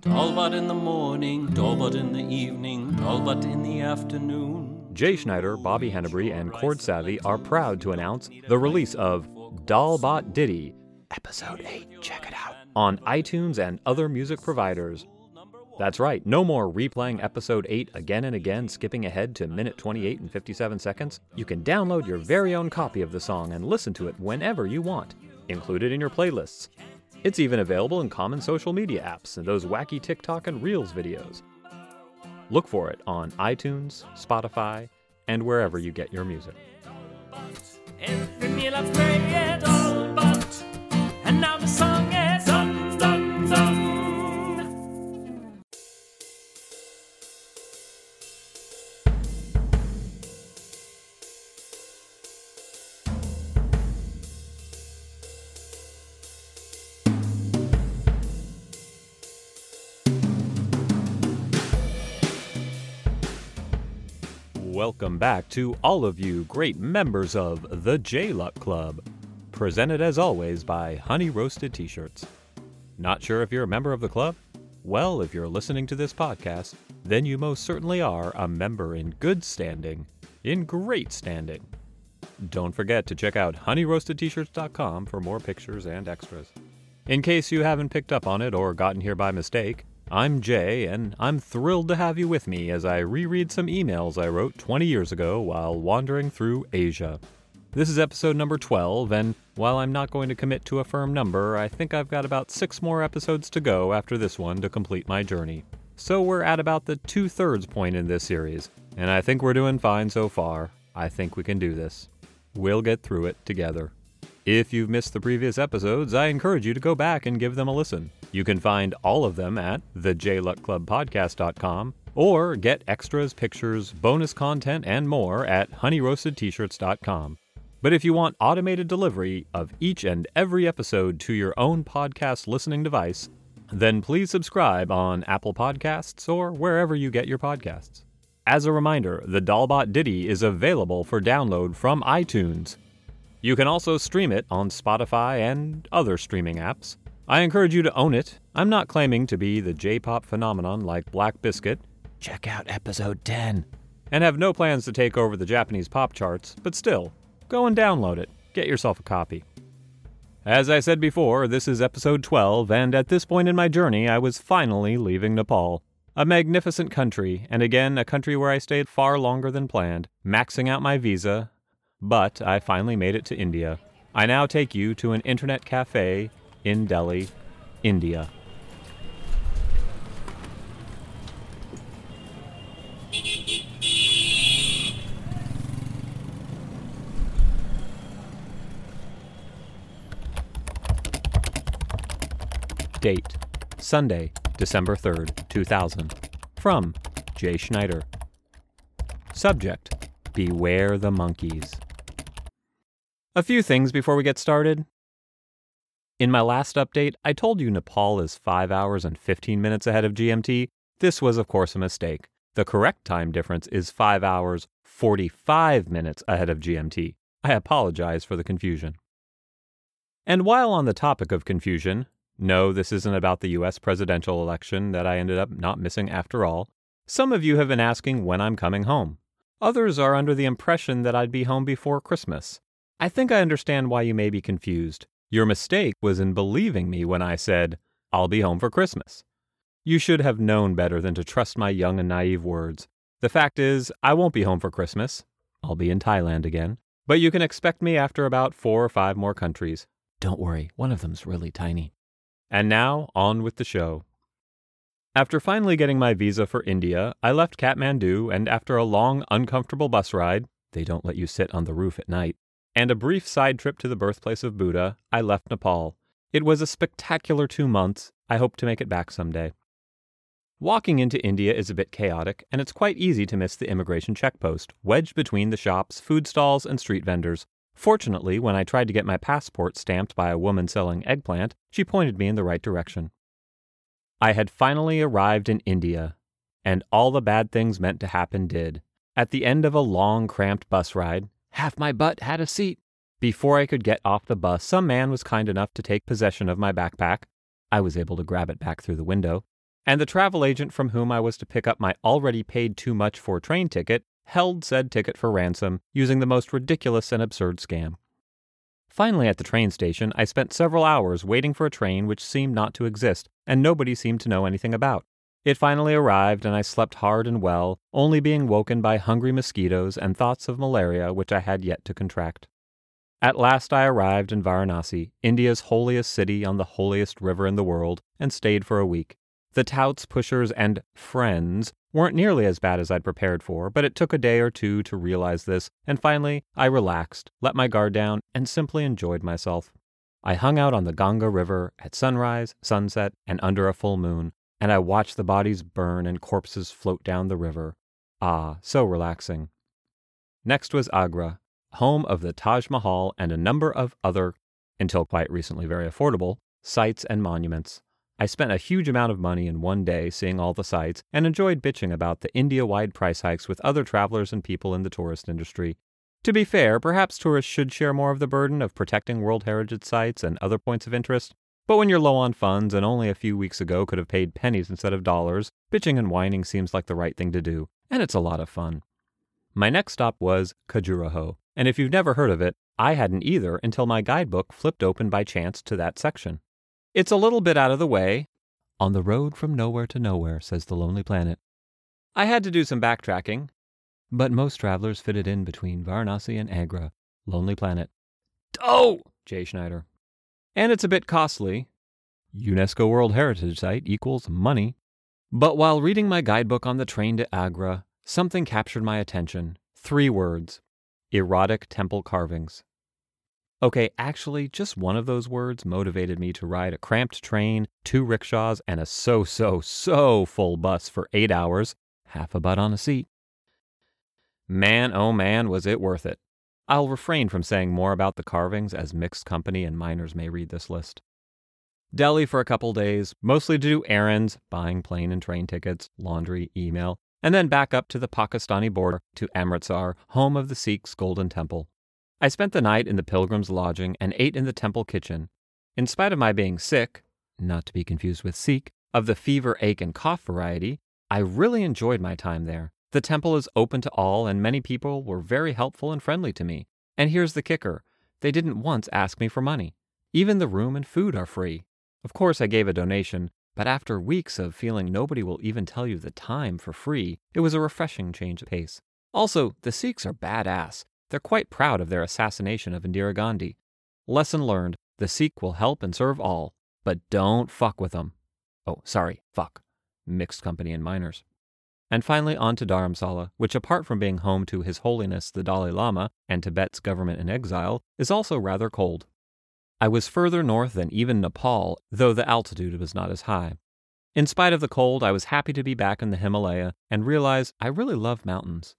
Dal Bhat in the morning, Dal Bhat in the evening, Dal Bhat in the afternoon. Jay Schneider, Bobby Henebry, and Chord Savvy are proud to announce the release of Dal Bhat Ditty, Episode 8, check it out, on iTunes and other music providers. That's right, no more replaying Episode 8 again and again, skipping ahead to minute 28 and 57 seconds. You can download your very own copy of the song and listen to it whenever you want, included in your playlists. It's even available in common social media apps and those wacky TikTok and Reels videos. Look for it on iTunes, Spotify, and wherever you get your music. Every meal I've all but, and now the Welcome back to all of you great members of the J Luck Club, presented as always by Honey Roasted T shirts. Not sure if you're a member of the club? Well, if you're listening to this podcast, then you most certainly are a member in good standing, in great standing. Don't forget to check out honeyroastedtshirts.com for more pictures and extras. In case you haven't picked up on it or gotten here by mistake, I'm Jay, and I'm thrilled to have you with me as I reread some emails I wrote 20 years ago while wandering through Asia. This is episode number 12, and while I'm not going to commit to a firm number, I think I've got about six more episodes to go after this one to complete my journey. So we're at about the two thirds point in this series, and I think we're doing fine so far. I think we can do this. We'll get through it together. If you've missed the previous episodes, I encourage you to go back and give them a listen. You can find all of them at thejluckclubpodcast.com or get extras, pictures, bonus content, and more at honeyroastedtshirts.com. But if you want automated delivery of each and every episode to your own podcast listening device, then please subscribe on Apple Podcasts or wherever you get your podcasts. As a reminder, the Dal Bhat Ditty is available for download from iTunes. You can also stream it on Spotify and other streaming apps. I encourage you to own it. I'm not claiming to be the J pop phenomenon like Black Biscuit. Check out episode 10. And have no plans to take over the Japanese pop charts, but still, go and download it. Get yourself a copy. As I said before, this is episode 12, and at this point in my journey, I was finally leaving Nepal. A magnificent country, and again, a country where I stayed far longer than planned, maxing out my visa, but I finally made it to India. I now take you to an internet cafe in Delhi, India. Date Sunday, December 3rd, 2000. From Jay Schneider. Subject Beware the monkeys. A few things before we get started. In my last update, I told you Nepal is 5 hours and 15 minutes ahead of GMT. This was, of course, a mistake. The correct time difference is 5 hours 45 minutes ahead of GMT. I apologize for the confusion. And while on the topic of confusion, no, this isn't about the US presidential election that I ended up not missing after all. Some of you have been asking when I'm coming home. Others are under the impression that I'd be home before Christmas. I think I understand why you may be confused. Your mistake was in believing me when I said, I'll be home for Christmas. You should have known better than to trust my young and naive words. The fact is, I won't be home for Christmas. I'll be in Thailand again. But you can expect me after about four or five more countries. Don't worry, one of them's really tiny. And now, on with the show. After finally getting my visa for India, I left Kathmandu, and after a long, uncomfortable bus ride they don't let you sit on the roof at night and a brief side trip to the birthplace of Buddha, I left Nepal. It was a spectacular two months. I hope to make it back someday. Walking into India is a bit chaotic, and it's quite easy to miss the immigration checkpost, wedged between the shops, food stalls, and street vendors. Fortunately, when I tried to get my passport stamped by a woman selling eggplant, she pointed me in the right direction. I had finally arrived in India, and all the bad things meant to happen did. At the end of a long, cramped bus ride, half my butt had a seat. Before I could get off the bus, some man was kind enough to take possession of my backpack. I was able to grab it back through the window. and the travel agent from whom I was to pick up my already paid too much for train ticket held said ticket for ransom using the most ridiculous and absurd scam. Finally, at the train station, I spent several hours waiting for a train which seemed not to exist and nobody seemed to know anything about. It finally arrived, and I slept hard and well, only being woken by hungry mosquitoes and thoughts of malaria which I had yet to contract. At last I arrived in Varanasi, India's holiest city on the holiest river in the world, and stayed for a week. The touts, pushers, and friends weren't nearly as bad as I'd prepared for, but it took a day or two to realize this, and finally I relaxed, let my guard down, and simply enjoyed myself. I hung out on the Ganga River at sunrise, sunset, and under a full moon, and I watched the bodies burn and corpses float down the river. Ah, so relaxing. Next was Agra, home of the Taj Mahal and a number of other, until quite recently very affordable, sites and monuments. I spent a huge amount of money in one day seeing all the sites and enjoyed bitching about the India wide price hikes with other travelers and people in the tourist industry. To be fair, perhaps tourists should share more of the burden of protecting World Heritage sites and other points of interest. But when you're low on funds and only a few weeks ago could have paid pennies instead of dollars, bitching and whining seems like the right thing to do, and it's a lot of fun. My next stop was Khajuraho, and if you've never heard of it, I hadn't either until my guidebook flipped open by chance to that section. It's a little bit out of the way. On the road from nowhere to nowhere, says the Lonely Planet. I had to do some backtracking, but most travelers fit it in between Varanasi and Agra. Lonely Planet. Oh! Jay Schneider. And it's a bit costly. UNESCO World Heritage Site equals money. But while reading my guidebook on the train to Agra, something captured my attention. Three words erotic temple carvings. Okay, actually, just one of those words motivated me to ride a cramped train, two rickshaws, and a so, so, so full bus for eight hours, half a butt on a seat. Man, oh man, was it worth it. I'll refrain from saying more about the carvings as mixed company and miners may read this list. Delhi for a couple days, mostly to do errands, buying plane and train tickets, laundry, email, and then back up to the Pakistani border to Amritsar, home of the Sikhs' Golden Temple. I spent the night in the pilgrim's lodging and ate in the temple kitchen. In spite of my being sick, not to be confused with Sikh, of the fever, ache, and cough variety, I really enjoyed my time there. The temple is open to all, and many people were very helpful and friendly to me. And here's the kicker they didn't once ask me for money. Even the room and food are free. Of course, I gave a donation, but after weeks of feeling nobody will even tell you the time for free, it was a refreshing change of pace. Also, the Sikhs are badass. They're quite proud of their assassination of Indira Gandhi. Lesson learned the Sikh will help and serve all, but don't fuck with them. Oh, sorry, fuck. Mixed company and minors. And finally, on to Dharamsala, which, apart from being home to His Holiness the Dalai Lama and Tibet's government in exile, is also rather cold. I was further north than even Nepal, though the altitude was not as high. In spite of the cold, I was happy to be back in the Himalaya and realize I really love mountains.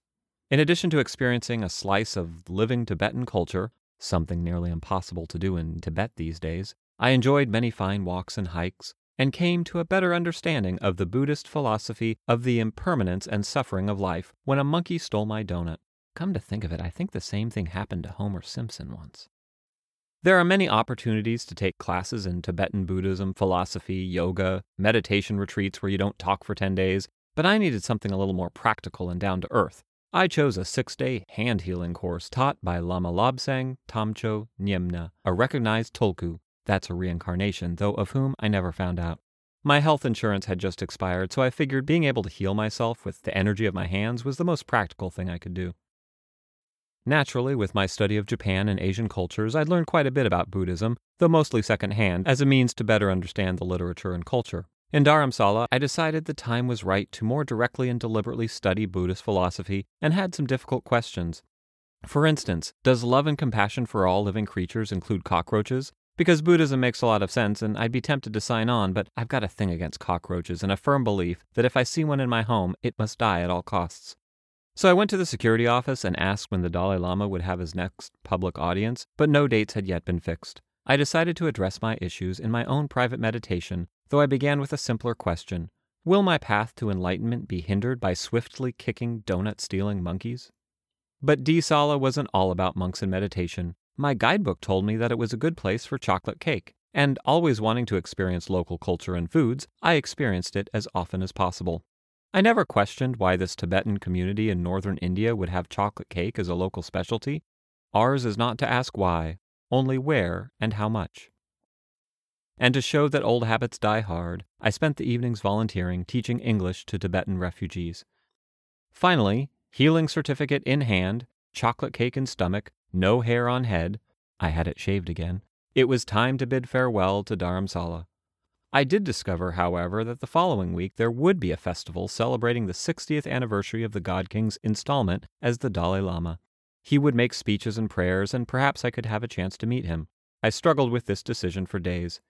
In addition to experiencing a slice of living Tibetan culture, something nearly impossible to do in Tibet these days, I enjoyed many fine walks and hikes, and came to a better understanding of the Buddhist philosophy of the impermanence and suffering of life when a monkey stole my donut. Come to think of it, I think the same thing happened to Homer Simpson once. There are many opportunities to take classes in Tibetan Buddhism, philosophy, yoga, meditation retreats where you don't talk for 10 days, but I needed something a little more practical and down to earth. I chose a six day hand healing course taught by Lama Lobsang Tamcho Nyemna, a recognized Tulku. That's a reincarnation, though of whom I never found out. My health insurance had just expired, so I figured being able to heal myself with the energy of my hands was the most practical thing I could do. Naturally, with my study of Japan and Asian cultures, I'd learned quite a bit about Buddhism, though mostly secondhand, as a means to better understand the literature and culture. In Dharamsala, I decided the time was right to more directly and deliberately study Buddhist philosophy and had some difficult questions. For instance, does love and compassion for all living creatures include cockroaches? Because Buddhism makes a lot of sense, and I'd be tempted to sign on, but I've got a thing against cockroaches and a firm belief that if I see one in my home, it must die at all costs. So I went to the security office and asked when the Dalai Lama would have his next public audience, but no dates had yet been fixed. I decided to address my issues in my own private meditation though I began with a simpler question Will my path to enlightenment be hindered by swiftly kicking donut stealing monkeys? But D. Sala wasn't all about monks and meditation. My guidebook told me that it was a good place for chocolate cake, and always wanting to experience local culture and foods, I experienced it as often as possible. I never questioned why this Tibetan community in northern India would have chocolate cake as a local specialty. Ours is not to ask why, only where and how much. And to show that old habits die hard, I spent the evenings volunteering teaching English to Tibetan refugees. Finally, healing certificate in hand, chocolate cake in stomach, no hair on head, I had it shaved again, it was time to bid farewell to Dharamsala. I did discover, however, that the following week there would be a festival celebrating the 60th anniversary of the God King's installment as the Dalai Lama. He would make speeches and prayers, and perhaps I could have a chance to meet him. I struggled with this decision for days.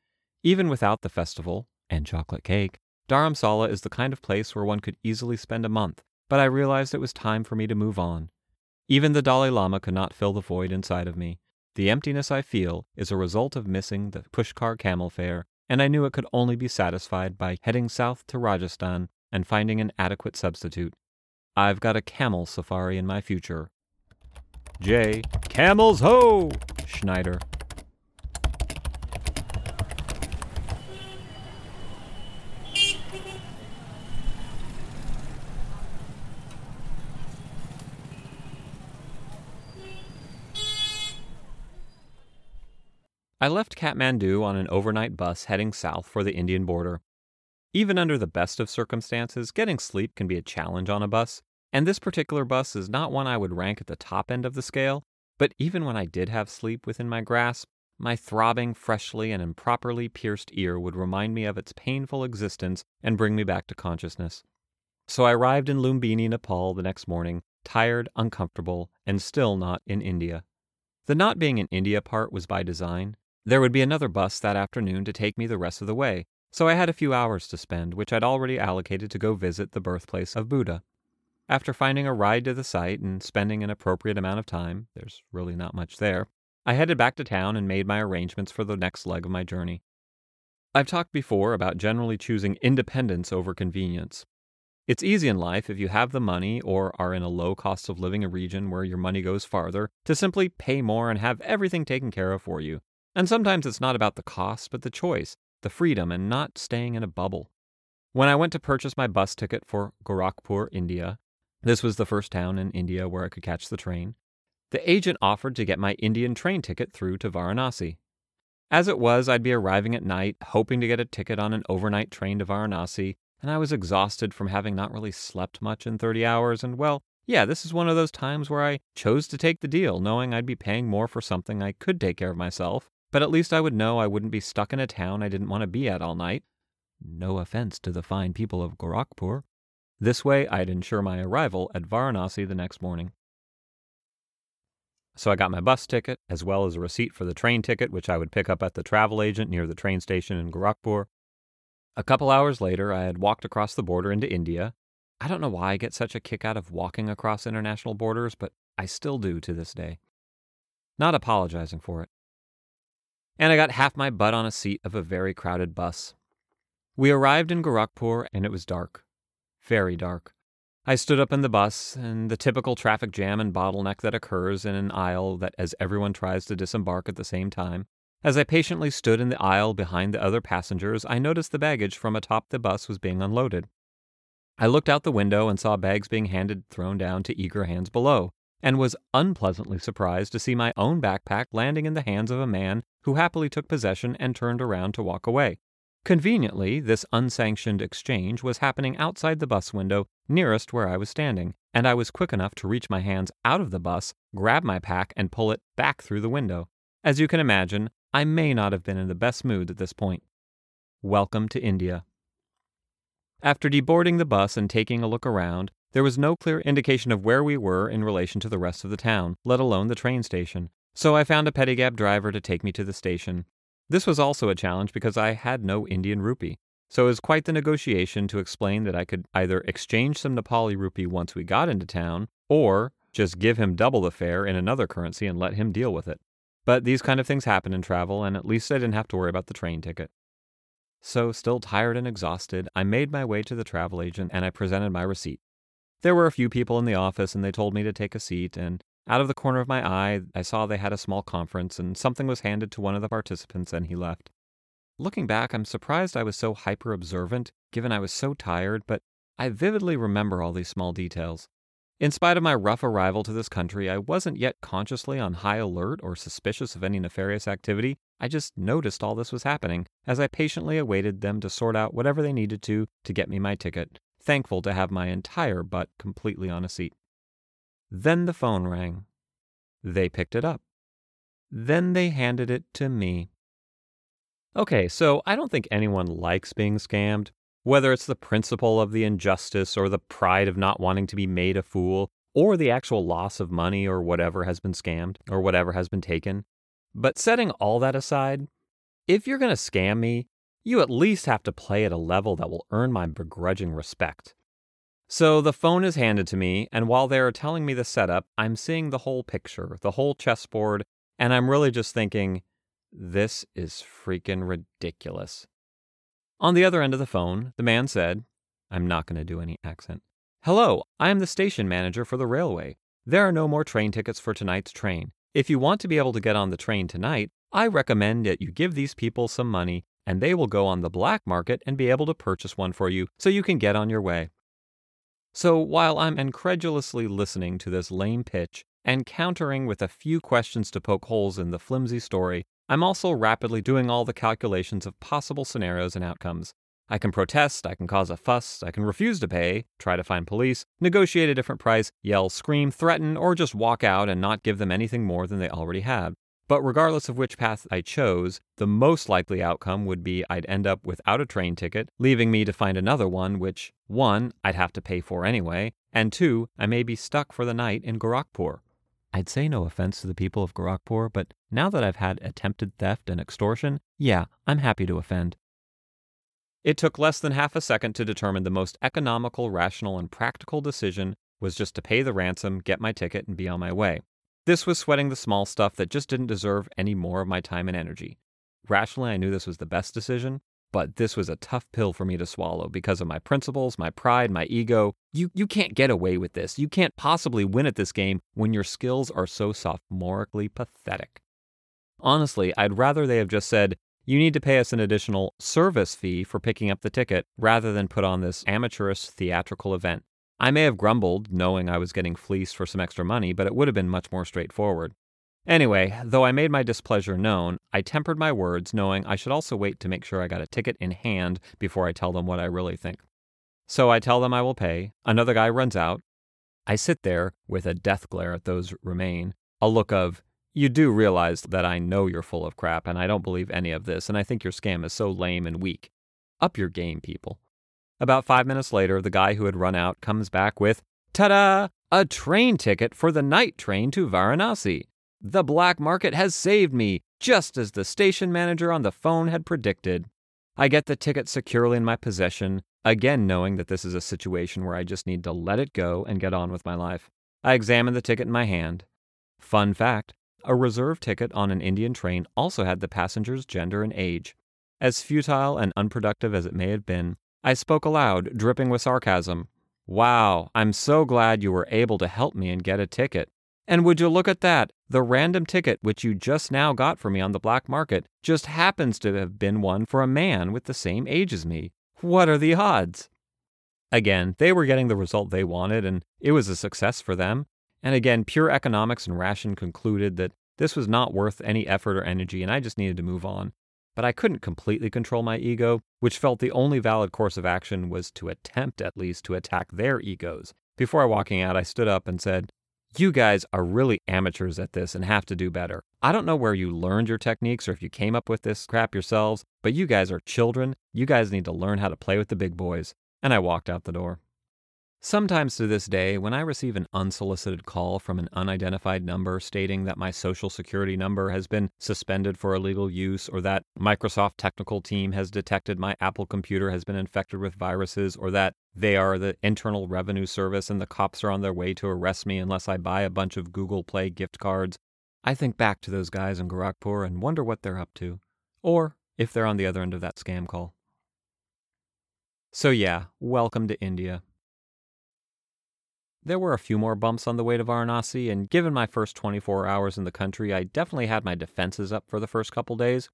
Even without the festival, and chocolate cake, Dharamsala is the kind of place where one could easily spend a month, but I realized it was time for me to move on. Even the Dalai Lama could not fill the void inside of me. The emptiness I feel is a result of missing the Pushkar camel fair and I knew it could only be satisfied by heading south to Rajasthan and finding an adequate substitute. I've got a camel safari in my future. J. Camels ho! Schneider. I left Kathmandu on an overnight bus heading south for the Indian border. Even under the best of circumstances, getting sleep can be a challenge on a bus, and this particular bus is not one I would rank at the top end of the scale, but even when I did have sleep within my grasp, my throbbing, freshly and improperly pierced ear would remind me of its painful existence and bring me back to consciousness. So I arrived in Lumbini, Nepal the next morning, tired, uncomfortable, and still not in India. The not being in India part was by design. There would be another bus that afternoon to take me the rest of the way, so I had a few hours to spend, which I'd already allocated to go visit the birthplace of Buddha. After finding a ride to the site and spending an appropriate amount of time, there's really not much there, I headed back to town and made my arrangements for the next leg of my journey. I've talked before about generally choosing independence over convenience. It's easy in life if you have the money or are in a low cost of living region where your money goes farther to simply pay more and have everything taken care of for you. And sometimes it's not about the cost, but the choice, the freedom, and not staying in a bubble. When I went to purchase my bus ticket for Gorakhpur, India, this was the first town in India where I could catch the train, the agent offered to get my Indian train ticket through to Varanasi. As it was, I'd be arriving at night, hoping to get a ticket on an overnight train to Varanasi, and I was exhausted from having not really slept much in 30 hours, and well, yeah, this is one of those times where I chose to take the deal, knowing I'd be paying more for something I could take care of myself, but at least I would know I wouldn't be stuck in a town I didn't want to be at all night. No offense to the fine people of Gorakhpur. This way, I'd ensure my arrival at Varanasi the next morning. So I got my bus ticket, as well as a receipt for the train ticket, which I would pick up at the travel agent near the train station in Gorakhpur. A couple hours later, I had walked across the border into India. I don't know why I get such a kick out of walking across international borders, but I still do to this day. Not apologizing for it and I got half my butt on a seat of a very crowded bus. We arrived in Gorakhpur and it was dark. Very dark. I stood up in the bus, and the typical traffic jam and bottleneck that occurs in an aisle that as everyone tries to disembark at the same time. As I patiently stood in the aisle behind the other passengers, I noticed the baggage from atop the bus was being unloaded. I looked out the window and saw bags being handed thrown down to eager hands below and was unpleasantly surprised to see my own backpack landing in the hands of a man who happily took possession and turned around to walk away. Conveniently, this unsanctioned exchange was happening outside the bus window nearest where I was standing, and I was quick enough to reach my hands out of the bus, grab my pack, and pull it back through the window. As you can imagine, I may not have been in the best mood at this point. Welcome to India. After deboarding the bus and taking a look around, there was no clear indication of where we were in relation to the rest of the town, let alone the train station, so I found a pedicab driver to take me to the station. This was also a challenge because I had no Indian rupee, so it was quite the negotiation to explain that I could either exchange some Nepali rupee once we got into town, or just give him double the fare in another currency and let him deal with it. But these kind of things happen in travel, and at least I didn't have to worry about the train ticket. So, still tired and exhausted, I made my way to the travel agent and I presented my receipt. There were a few people in the office and they told me to take a seat, and out of the corner of my eye, I saw they had a small conference and something was handed to one of the participants and he left. looking back, I'm surprised I was so hyper observant, given I was so tired, but I vividly remember all these small details. In spite of my rough arrival to this country, I wasn't yet consciously on high alert or suspicious of any nefarious activity. I just noticed all this was happening as I patiently awaited them to sort out whatever they needed to to get me my ticket, thankful to have my entire butt completely on a seat. Then the phone rang. They picked it up. Then they handed it to me. Okay, so I don't think anyone likes being scammed, whether it's the principle of the injustice or the pride of not wanting to be made a fool, or the actual loss of money or whatever has been scammed or whatever has been taken. But setting all that aside, if you're going to scam me, you at least have to play at a level that will earn my begrudging respect. So the phone is handed to me, and while they are telling me the setup, I'm seeing the whole picture, the whole chessboard, and I'm really just thinking, this is freaking ridiculous. On the other end of the phone, the man said, I'm not going to do any accent. Hello, I am the station manager for the railway. There are no more train tickets for tonight's train. If you want to be able to get on the train tonight, I recommend that you give these people some money and they will go on the black market and be able to purchase one for you so you can get on your way. So while I'm incredulously listening to this lame pitch and countering with a few questions to poke holes in the flimsy story, I'm also rapidly doing all the calculations of possible scenarios and outcomes. I can protest, I can cause a fuss, I can refuse to pay, try to find police, negotiate a different price, yell, scream, threaten, or just walk out and not give them anything more than they already have. But regardless of which path I chose, the most likely outcome would be I'd end up without a train ticket, leaving me to find another one, which, one, I'd have to pay for anyway, and two, I may be stuck for the night in Gorakhpur. I'd say no offense to the people of Gorakhpur, but now that I've had attempted theft and extortion, yeah, I'm happy to offend. It took less than half a second to determine the most economical, rational, and practical decision was just to pay the ransom, get my ticket, and be on my way. This was sweating the small stuff that just didn't deserve any more of my time and energy. Rationally, I knew this was the best decision, but this was a tough pill for me to swallow because of my principles, my pride, my ego. You, you can't get away with this. You can't possibly win at this game when your skills are so sophomorically pathetic. Honestly, I'd rather they have just said, you need to pay us an additional service fee for picking up the ticket rather than put on this amateurish theatrical event. I may have grumbled, knowing I was getting fleeced for some extra money, but it would have been much more straightforward. Anyway, though I made my displeasure known, I tempered my words, knowing I should also wait to make sure I got a ticket in hand before I tell them what I really think. So I tell them I will pay. Another guy runs out. I sit there with a death glare at those remain, a look of, you do realize that I know you're full of crap and I don't believe any of this, and I think your scam is so lame and weak. Up your game, people. About five minutes later, the guy who had run out comes back with, ta da! A train ticket for the night train to Varanasi. The black market has saved me, just as the station manager on the phone had predicted. I get the ticket securely in my possession, again knowing that this is a situation where I just need to let it go and get on with my life. I examine the ticket in my hand. Fun fact a reserve ticket on an Indian train also had the passenger's gender and age. As futile and unproductive as it may have been, I spoke aloud, dripping with sarcasm. Wow, I'm so glad you were able to help me and get a ticket. And would you look at that? The random ticket which you just now got for me on the black market just happens to have been one for a man with the same age as me. What are the odds? Again, they were getting the result they wanted, and it was a success for them. And again, pure economics and ration concluded that this was not worth any effort or energy, and I just needed to move on but I couldn't completely control my ego, which felt the only valid course of action was to attempt at least to attack their egos. Before walking out, I stood up and said, You guys are really amateurs at this and have to do better. I don't know where you learned your techniques or if you came up with this crap yourselves, but you guys are children. You guys need to learn how to play with the big boys. And I walked out the door. Sometimes to this day, when I receive an unsolicited call from an unidentified number stating that my social security number has been suspended for illegal use or that Microsoft technical team has detected my Apple computer has been infected with viruses or that they are the Internal Revenue Service and the cops are on their way to arrest me unless I buy a bunch of Google Play gift cards, I think back to those guys in Gorakhpur and wonder what they're up to. Or if they're on the other end of that scam call. So, yeah, welcome to India. There were a few more bumps on the way to Varanasi, and given my first 24 hours in the country, I definitely had my defenses up for the first couple days.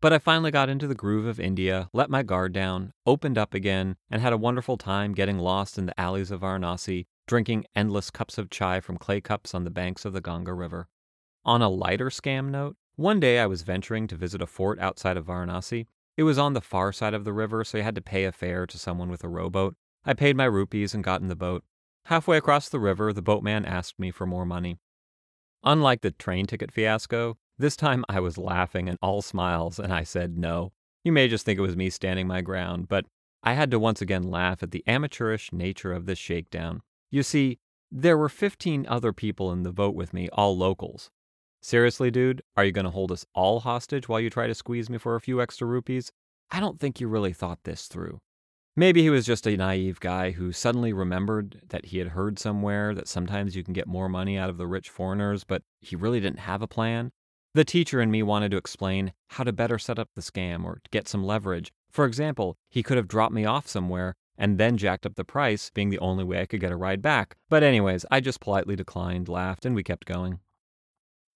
But I finally got into the groove of India, let my guard down, opened up again, and had a wonderful time getting lost in the alleys of Varanasi, drinking endless cups of chai from clay cups on the banks of the Ganga River. On a lighter scam note, one day I was venturing to visit a fort outside of Varanasi. It was on the far side of the river, so I had to pay a fare to someone with a rowboat. I paid my rupees and got in the boat. Halfway across the river, the boatman asked me for more money. Unlike the train ticket fiasco, this time I was laughing and all smiles, and I said no. You may just think it was me standing my ground, but I had to once again laugh at the amateurish nature of this shakedown. You see, there were 15 other people in the boat with me, all locals. Seriously, dude, are you going to hold us all hostage while you try to squeeze me for a few extra rupees? I don't think you really thought this through. Maybe he was just a naive guy who suddenly remembered that he had heard somewhere that sometimes you can get more money out of the rich foreigners, but he really didn't have a plan. The teacher and me wanted to explain how to better set up the scam or get some leverage. For example, he could have dropped me off somewhere and then jacked up the price, being the only way I could get a ride back. But, anyways, I just politely declined, laughed, and we kept going.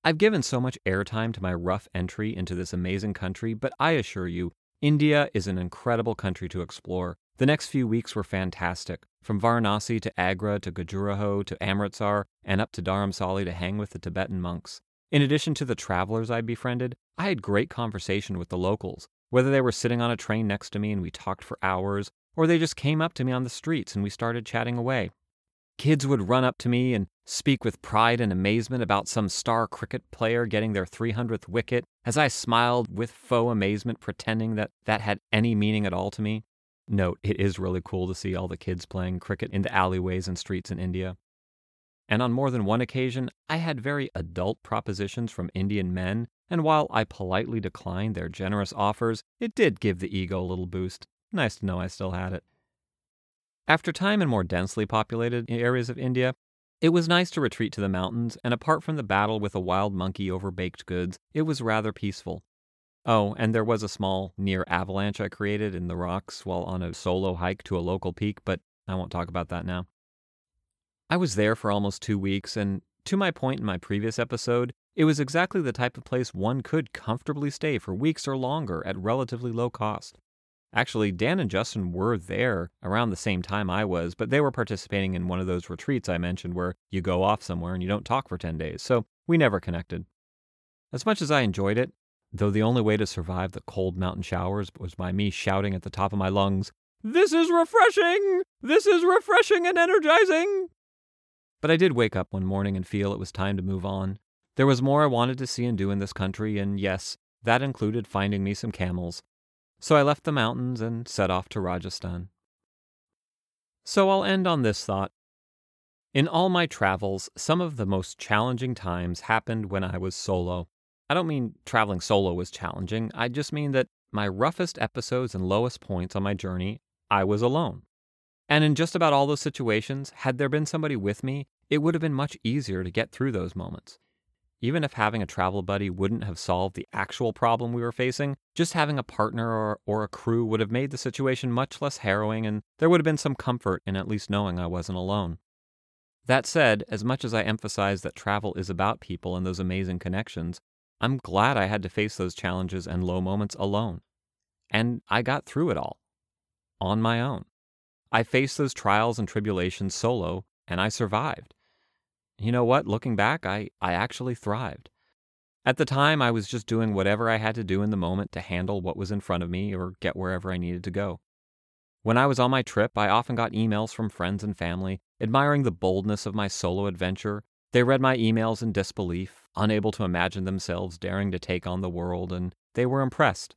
I've given so much airtime to my rough entry into this amazing country, but I assure you, India is an incredible country to explore. The next few weeks were fantastic. From Varanasi to Agra to Khajuraho to Amritsar and up to Dharamsali to hang with the Tibetan monks. In addition to the travelers I befriended, I had great conversation with the locals, whether they were sitting on a train next to me and we talked for hours, or they just came up to me on the streets and we started chatting away. Kids would run up to me and speak with pride and amazement about some star cricket player getting their 300th wicket, as I smiled with faux amazement, pretending that that had any meaning at all to me. Note, it is really cool to see all the kids playing cricket in the alleyways and streets in India and on more than one occasion I had very adult propositions from Indian men, and while I politely declined their generous offers, it did give the ego a little boost. Nice to know I still had it. After time in more densely populated areas of India, it was nice to retreat to the mountains, and apart from the battle with a wild monkey over baked goods, it was rather peaceful. Oh, and there was a small near avalanche I created in the rocks while on a solo hike to a local peak, but I won't talk about that now. I was there for almost two weeks, and to my point in my previous episode, it was exactly the type of place one could comfortably stay for weeks or longer at relatively low cost. Actually, Dan and Justin were there around the same time I was, but they were participating in one of those retreats I mentioned where you go off somewhere and you don't talk for 10 days, so we never connected. As much as I enjoyed it, though the only way to survive the cold mountain showers was by me shouting at the top of my lungs, This is refreshing! This is refreshing and energizing! But I did wake up one morning and feel it was time to move on. There was more I wanted to see and do in this country, and yes, that included finding me some camels. So I left the mountains and set off to Rajasthan. So I'll end on this thought. In all my travels, some of the most challenging times happened when I was solo. I don't mean traveling solo was challenging, I just mean that my roughest episodes and lowest points on my journey, I was alone. And in just about all those situations, had there been somebody with me, it would have been much easier to get through those moments. Even if having a travel buddy wouldn't have solved the actual problem we were facing, just having a partner or, or a crew would have made the situation much less harrowing, and there would have been some comfort in at least knowing I wasn't alone. That said, as much as I emphasize that travel is about people and those amazing connections, I'm glad I had to face those challenges and low moments alone. And I got through it all on my own. I faced those trials and tribulations solo, and I survived. You know what? Looking back, I, I actually thrived. At the time, I was just doing whatever I had to do in the moment to handle what was in front of me or get wherever I needed to go. When I was on my trip, I often got emails from friends and family admiring the boldness of my solo adventure. They read my emails in disbelief, unable to imagine themselves daring to take on the world, and they were impressed.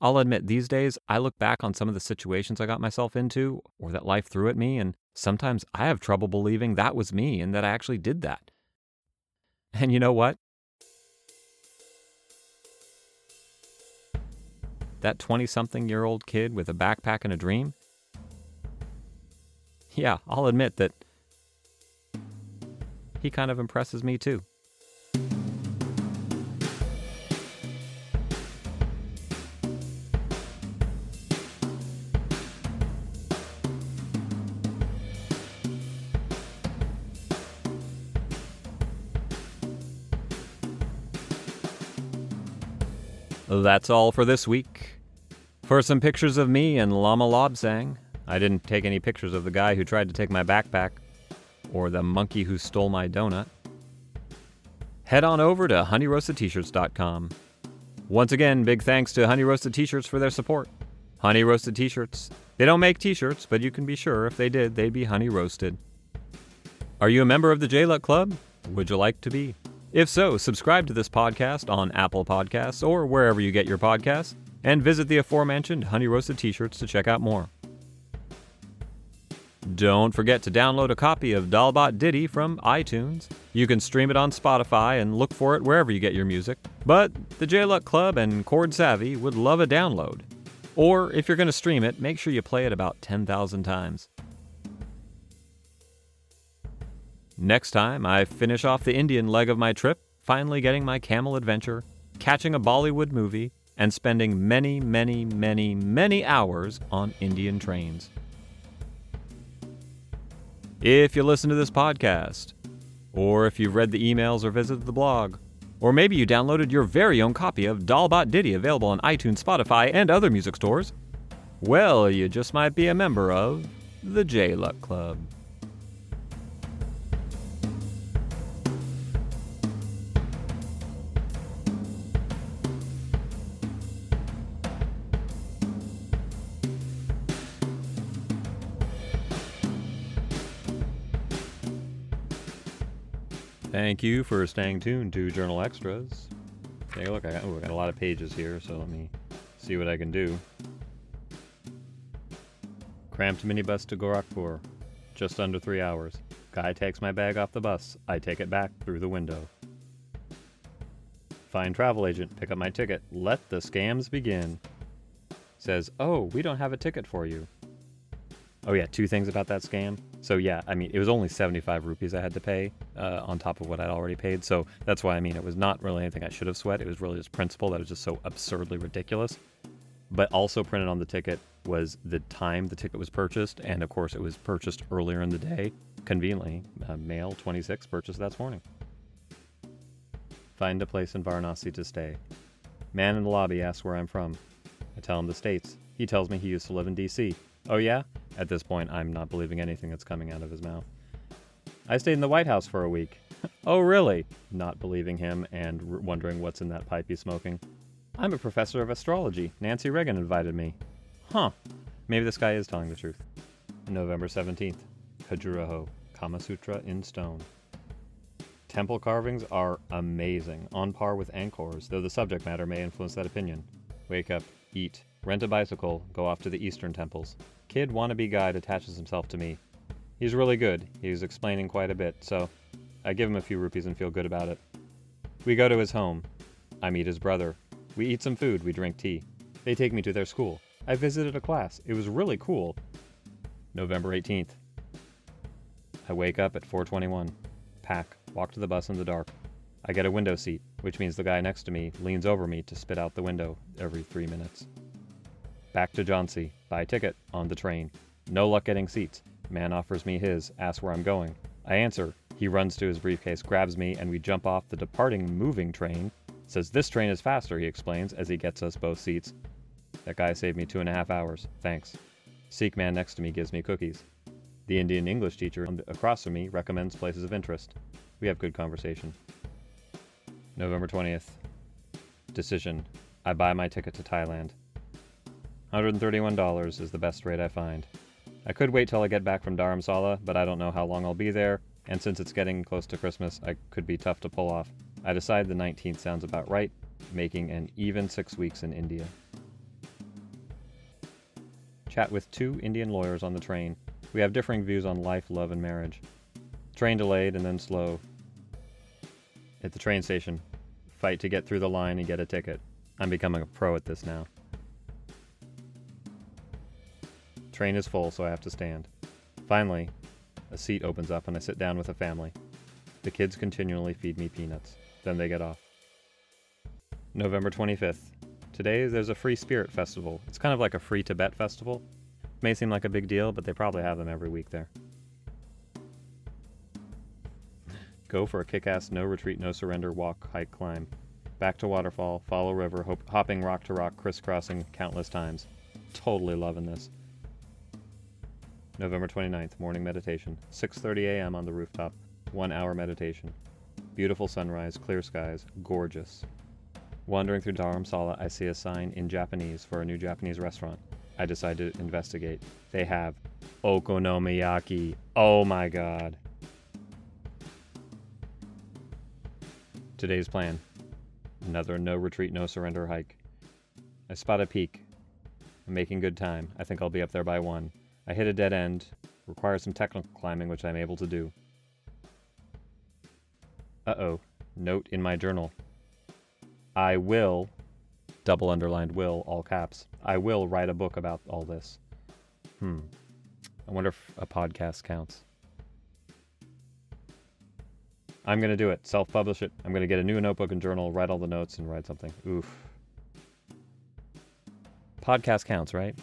I'll admit, these days, I look back on some of the situations I got myself into or that life threw at me, and sometimes I have trouble believing that was me and that I actually did that. And you know what? That 20 something year old kid with a backpack and a dream? Yeah, I'll admit that he kind of impresses me too. That's all for this week. For some pictures of me and Lama Lobsang, I didn't take any pictures of the guy who tried to take my backpack or the monkey who stole my donut. Head on over to honeyroastedtshirts.com. Once again, big thanks to Honey Roasted T-shirts for their support. Honey Roasted T-shirts. They don't make T-shirts, but you can be sure if they did, they'd be honey roasted. Are you a member of the J Luck Club? Would you like to be? If so, subscribe to this podcast on Apple Podcasts or wherever you get your podcasts, and visit the aforementioned Honey Roasted T-shirts to check out more. Don't forget to download a copy of Dal Bhat Ditty from iTunes. You can stream it on Spotify and look for it wherever you get your music. But the J Luck Club and Chord Savvy would love a download. Or if you're going to stream it, make sure you play it about 10,000 times. Next time, I finish off the Indian leg of my trip, finally getting my camel adventure, catching a Bollywood movie, and spending many, many, many, many hours on Indian trains. If you listen to this podcast, or if you've read the emails or visited the blog, or maybe you downloaded your very own copy of Dal Bhat Ditty available on iTunes, Spotify, and other music stores, well, you just might be a member of the J Luck Club. Thank you for staying tuned to Journal Extras. Take a look. I got, ooh, I got a lot of pages here, so let me see what I can do. Cramped minibus to Gorakhpur, just under three hours. Guy takes my bag off the bus. I take it back through the window. Find travel agent, pick up my ticket. Let the scams begin. Says, oh, we don't have a ticket for you. Oh yeah, two things about that scam. So yeah, I mean, it was only 75 rupees I had to pay uh, on top of what I'd already paid. So that's why I mean, it was not really anything I should have sweat. It was really just principle that was just so absurdly ridiculous. But also printed on the ticket was the time the ticket was purchased, and of course, it was purchased earlier in the day. Conveniently, uh, male 26 purchased that morning. Find a place in Varanasi to stay. Man in the lobby asks where I'm from. I tell him the States. He tells me he used to live in D.C. Oh, yeah? At this point, I'm not believing anything that's coming out of his mouth. I stayed in the White House for a week. oh, really? Not believing him and r- wondering what's in that pipe he's smoking. I'm a professor of astrology. Nancy Reagan invited me. Huh. Maybe this guy is telling the truth. November 17th. Khajuraho, Kama Sutra in stone. Temple carvings are amazing, on par with Angkors, though the subject matter may influence that opinion. Wake up, eat, rent a bicycle, go off to the eastern temples. Kid wannabe guide attaches himself to me. He's really good. He's explaining quite a bit, so I give him a few rupees and feel good about it. We go to his home. I meet his brother. We eat some food, we drink tea. They take me to their school. I visited a class. It was really cool. November 18th. I wake up at 421. Pack, walk to the bus in the dark. I get a window seat, which means the guy next to me leans over me to spit out the window every three minutes. Back to Jhansi. Buy a ticket on the train. No luck getting seats. Man offers me his, asks where I'm going. I answer. He runs to his briefcase, grabs me, and we jump off the departing moving train. Says this train is faster, he explains as he gets us both seats. That guy saved me two and a half hours. Thanks. Sikh man next to me gives me cookies. The Indian English teacher across from me recommends places of interest. We have good conversation. November 20th. Decision. I buy my ticket to Thailand. $131 is the best rate I find. I could wait till I get back from Dharamsala, but I don't know how long I'll be there, and since it's getting close to Christmas, I could be tough to pull off. I decide the 19th sounds about right, making an even six weeks in India. Chat with two Indian lawyers on the train. We have differing views on life, love, and marriage. Train delayed and then slow. At the train station, fight to get through the line and get a ticket. I'm becoming a pro at this now. Train is full, so I have to stand. Finally, a seat opens up and I sit down with a family. The kids continually feed me peanuts. Then they get off. November 25th. Today there's a free spirit festival. It's kind of like a free Tibet festival. May seem like a big deal, but they probably have them every week there. Go for a kick ass no retreat, no surrender walk, hike, climb. back to waterfall, follow river, hop- hopping rock to rock, crisscrossing countless times. Totally loving this. November 29th, morning meditation. 6:30 a.m. on the rooftop. 1 hour meditation. Beautiful sunrise, clear skies, gorgeous. Wandering through Dharamsala, I see a sign in Japanese for a new Japanese restaurant. I decide to investigate. They have okonomiyaki. Oh my god. Today's plan another no retreat, no surrender hike. I spot a peak. I'm making good time. I think I'll be up there by one. I hit a dead end, requires some technical climbing, which I'm able to do. Uh oh. Note in my journal. I will, double underlined will, all caps, I will write a book about all this. Hmm. I wonder if a podcast counts. I'm going to do it. Self publish it. I'm going to get a new notebook and journal, write all the notes, and write something. Oof. Podcast counts, right?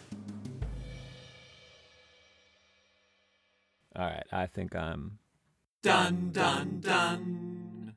All right, I think I'm done, done, done.